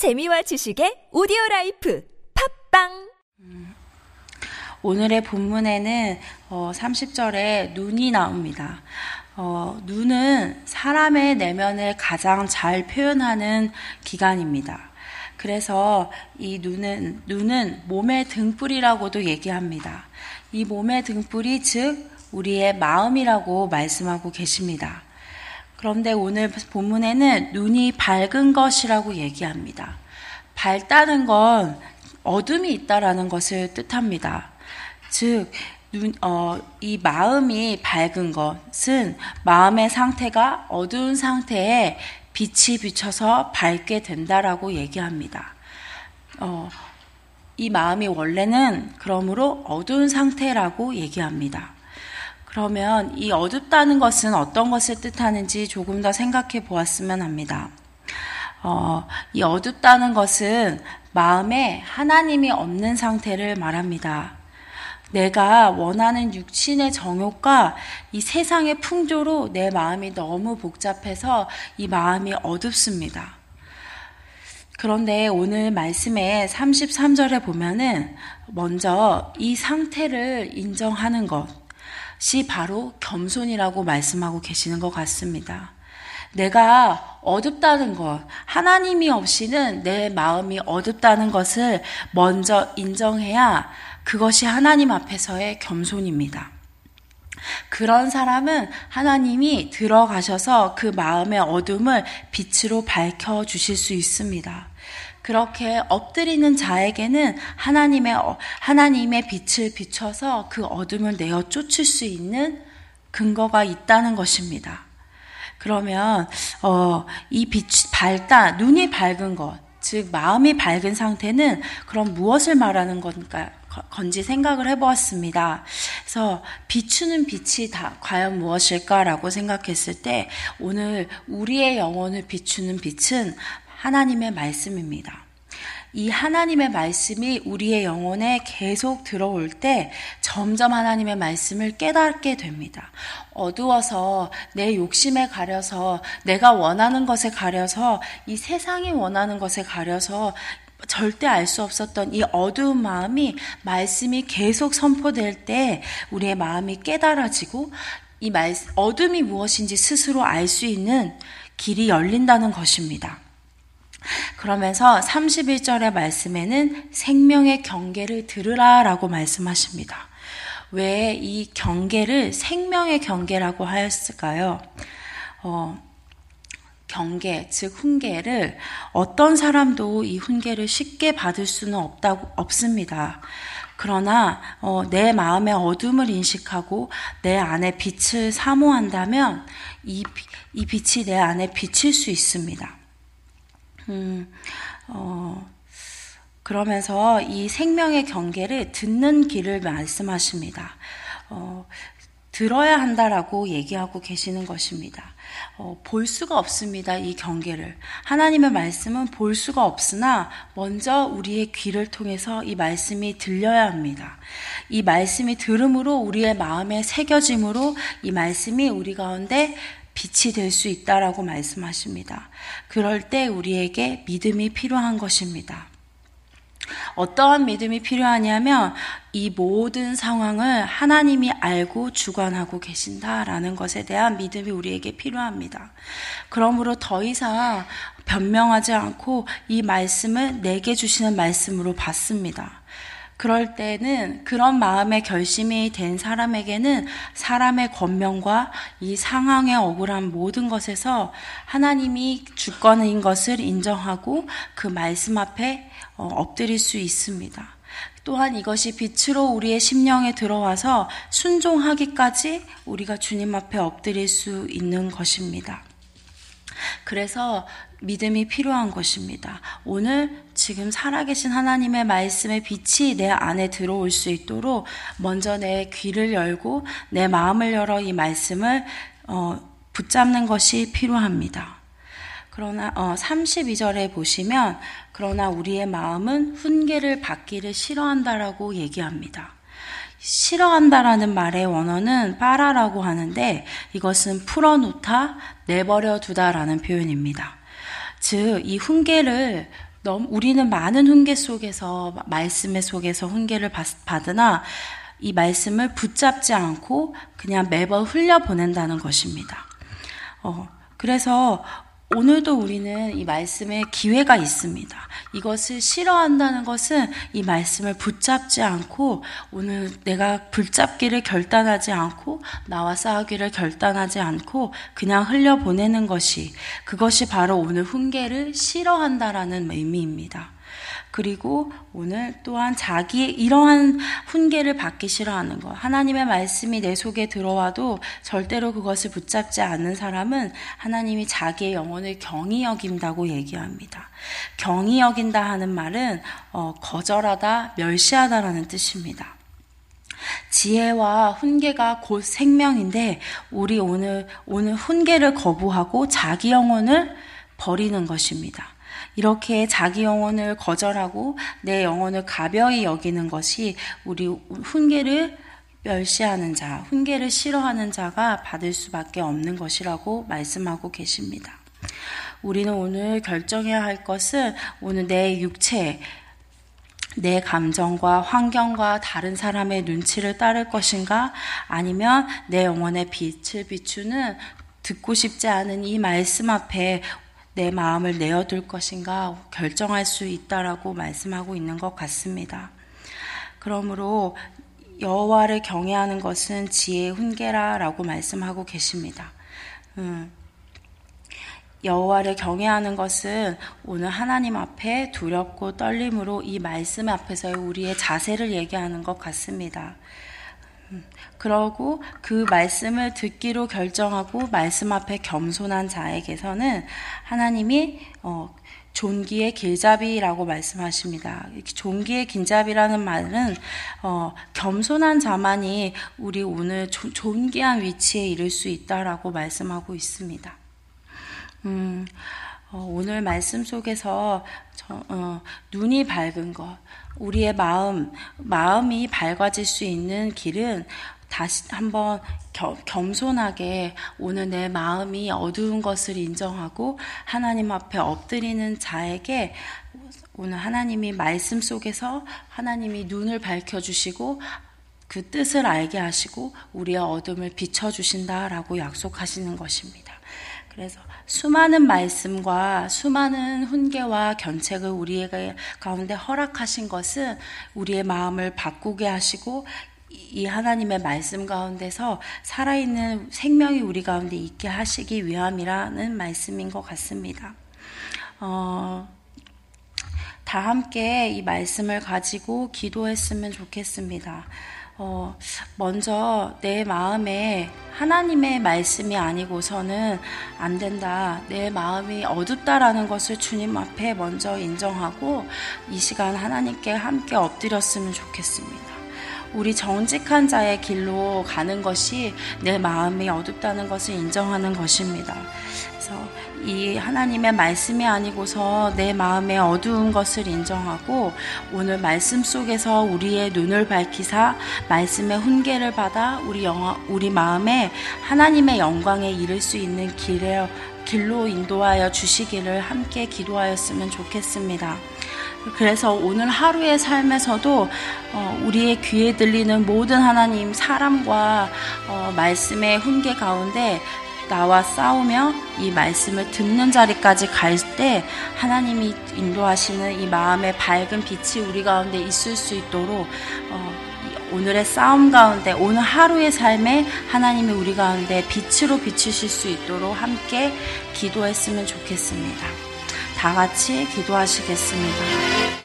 재미와 지식의 오디오 라이프 팟빵 오늘의 본문에는 어, 30절에 눈이 나옵니다. 어, 눈은 사람의 내면을 가장 잘 표현하는 기관입니다. 그래서 이 눈은, 눈은 몸의 등불이라고도 얘기합니다. 이 몸의 등불이 즉 우리의 마음이라고 말씀하고 계십니다. 그런데 오늘 본문에는 눈이 밝은 것이라고 얘기합니다. 밝다는 건 어둠이 있다라는 것을 뜻합니다. 즉, 눈, 어, 이 마음이 밝은 것은 마음의 상태가 어두운 상태에 빛이 비쳐서 밝게 된다라고 얘기합니다. 어, 이 마음이 원래는 그러므로 어두운 상태라고 얘기합니다. 그러면 이 어둡다는 것은 어떤 것을 뜻하는지 조금 더 생각해 보았으면 합니다. 어, 이 어둡다는 것은 마음에 하나님이 없는 상태를 말합니다. 내가 원하는 육신의 정욕과 이 세상의 풍조로 내 마음이 너무 복잡해서 이 마음이 어둡습니다. 그런데 오늘 말씀에 33절에 보면은 먼저 이 상태를 인정하는 것 이 바로 겸손이라고 말씀하고 계시는 것 같습니다. 내가 어둡다는 것, 하나님이 없이는 내 마음이 어둡다는 것을 먼저 인정해야 그것이 하나님 앞에서의 겸손입니다. 그런 사람은 하나님이 들어가셔서 그 마음의 어둠을 빛으로 밝혀 주실 수 있습니다. 그렇게 엎드리는 자에게는 하나님의, 하나님의 빛을 비춰서 그 어둠을 내어 쫓을 수 있는 근거가 있다는 것입니다. 그러면, 어, 이 빛, 밝다, 눈이 밝은 것, 즉, 마음이 밝은 상태는 그럼 무엇을 말하는 건가, 건지 생각을 해보았습니다. 그래서 비추는 빛이 다 과연 무엇일까라고 생각했을 때 오늘 우리의 영혼을 비추는 빛은 하나님의 말씀입니다. 이 하나님의 말씀이 우리의 영혼에 계속 들어올 때 점점 하나님의 말씀을 깨닫게 됩니다. 어두워서 내 욕심에 가려서 내가 원하는 것에 가려서 이 세상이 원하는 것에 가려서 절대 알 수 없었던 이 어두운 마음이 말씀이 계속 선포될 때 우리의 마음이 깨달아지고 이 말, 어둠이 무엇인지 스스로 알 수 있는 길이 열린다는 것입니다. 그러면서 31절의 말씀에는 생명의 경계를 들으라 라고 말씀하십니다. 왜 이 경계를 생명의 경계라고 하였을까요? 어, 경계, 즉 훈계를 어떤 사람도 이 훈계를 쉽게 받을 수는 없다고 없습니다. 그러나 어, 내 마음의 어둠을 인식하고 내 안에 빛을 사모한다면 이, 이 빛이 내 안에 비칠 수 있습니다. 음, 어, 그러면서 이 생명의 경계를 듣는 길을 말씀하십니다. 어, 들어야 한다라고 얘기하고 계시는 것입니다. 어, 볼 수가 없습니다. 이 경계를. 하나님의 말씀은 볼 수가 없으나 먼저 우리의 귀를 통해서 이 말씀이 들려야 합니다. 이 말씀이 들음으로 우리의 마음에 새겨짐으로 이 말씀이 우리 가운데 빛이 될 수 있다라고 말씀하십니다. 그럴 때 우리에게 믿음이 필요한 것입니다. 어떠한 믿음이 필요하냐면 이 모든 상황을 하나님이 알고 주관하고 계신다라는 것에 대한 믿음이 우리에게 필요합니다. 그러므로 더 이상 변명하지 않고 이 말씀을 내게 주시는 말씀으로 받습니다. 그럴 때는 그런 마음의 결심이 된 사람에게는 사람의 권명과 이 상황의 억울한 모든 것에서 하나님이 주권인 것을 인정하고 그 말씀 앞에 어, 엎드릴 수 있습니다. 또한 이것이 빛으로 우리의 심령에 들어와서 순종하기까지 우리가 주님 앞에 엎드릴 수 있는 것입니다. 그래서 믿음이 필요한 것입니다. 오늘 지금 살아계신 하나님의 말씀의 빛이 내 안에 들어올 수 있도록 먼저 내 귀를 열고 내 마음을 열어 이 말씀을 어, 붙잡는 것이 필요합니다. 그러나 어, 32절에 보시면 그러나 우리의 마음은 훈계를 받기를 싫어한다라고 얘기합니다. 싫어한다라는 말의 원어는 빠라라고 하는데 이것은 풀어놓다, 내버려 두다라는 표현입니다. 즉, 이 훈계를 너무 우리는 많은 훈계 속에서 말씀의 속에서 훈계를 받으나 이 말씀을 붙잡지 않고 그냥 매번 흘려 보낸다는 것입니다. 어, 그래서 오늘도 우리는 이 말씀에 기회가 있습니다. 이것을 싫어한다는 것은 이 말씀을 붙잡지 않고 오늘 내가 붙잡기를 결단하지 않고 나와 싸우기를 결단하지 않고 그냥 흘려보내는 것이 그것이 바로 오늘 훈계를 싫어한다라는 의미입니다. 그리고 오늘 또한 자기 이러한 훈계를 받기 싫어하는 것. 하나님의 말씀이 내 속에 들어와도 절대로 그것을 붙잡지 않는 사람은 하나님이 자기의 영혼을 경히 여긴다고 얘기합니다. 경히 여긴다 하는 말은 어, 거절하다, 멸시하다라는 뜻입니다. 지혜와 훈계가 곧 생명인데 우리 오늘 오늘 훈계를 거부하고 자기 영혼을 버리는 것입니다. 이렇게 자기 영혼을 거절하고 내 영혼을 가벼이 여기는 것이 우리 훈계를 멸시하는 자, 훈계를 싫어하는 자가 받을 수밖에 없는 것이라고 말씀하고 계십니다. 우리는 오늘 결정해야 할 것은 오늘 내 육체, 내 감정과 환경과 다른 사람의 눈치를 따를 것인가 아니면 내 영혼의 빛을 비추는 듣고 싶지 않은 이 말씀 앞에 내 마음을 내어둘 것인가 결정할 수 있다라고 말씀하고 있는 것 같습니다. 그러므로 여호와를 경외하는 것은 지혜의 훈계라라고 말씀하고 계십니다. 음, 여호와를 경외하는 것은 오늘 하나님 앞에 두렵고 떨림으로 이 말씀 앞에서의 우리의 자세를 얘기하는 것 같습니다. 그러고 그 말씀을 듣기로 결정하고 말씀 앞에 겸손한 자에게서는 하나님이 어, 존귀의 길잡이라고 말씀하십니다. 존귀의 길잡이라는 말은 어, 겸손한 자만이 우리 오늘 조, 존귀한 위치에 이를 수 있다라고 말씀하고 있습니다. 음, 어, 오늘 말씀 속에서 저, 어, 눈이 밝은 것, 우리의 마음, 마음이 밝아질 수 있는 길은 다시 한번 겸손하게 오늘 내 마음이 어두운 것을 인정하고 하나님 앞에 엎드리는 자에게 오늘 하나님이 말씀 속에서 하나님이 눈을 밝혀주시고 그 뜻을 알게 하시고 우리의 어둠을 비춰주신다라고 약속하시는 것입니다. 그래서 수많은 말씀과 수많은 훈계와 견책을 우리에게 가운데 허락하신 것은 우리의 마음을 바꾸게 하시고 이 하나님의 말씀 가운데서 살아있는 생명이 우리 가운데 있게 하시기 위함이라는 말씀인 것 같습니다. 어, 다 함께 이 말씀을 가지고 기도했으면 좋겠습니다. 어, 먼저 내 마음에 하나님의 말씀이 아니고서는 안 된다. 내 마음이 어둡다라는 것을 주님 앞에 먼저 인정하고 이 시간 하나님께 함께 엎드렸으면 좋겠습니다. 우리 정직한 자의 길로 가는 것이 내 마음이 어둡다는 것을 인정하는 것입니다. 그래서 이 하나님의 말씀이 아니고서 내 마음의 어두운 것을 인정하고 오늘 말씀 속에서 우리의 눈을 밝히사 말씀의 훈계를 받아 우리 영화, 우리 마음에 하나님의 영광에 이를 수 있는 길에, 길로 인도하여 주시기를 함께 기도하였으면 좋겠습니다. 그래서 오늘 하루의 삶에서도 어, 우리의 귀에 들리는 모든 하나님 사람과 어, 말씀의 훈계 가운데 나와 싸우며 이 말씀을 듣는 자리까지 갈 때 하나님이 인도하시는 이 마음의 밝은 빛이 우리 가운데 있을 수 있도록 어, 오늘의 싸움 가운데 오늘 하루의 삶에 하나님이 우리 가운데 빛으로 비추실 수 있도록 함께 기도했으면 좋겠습니다. 다 같이 기도하시겠습니다.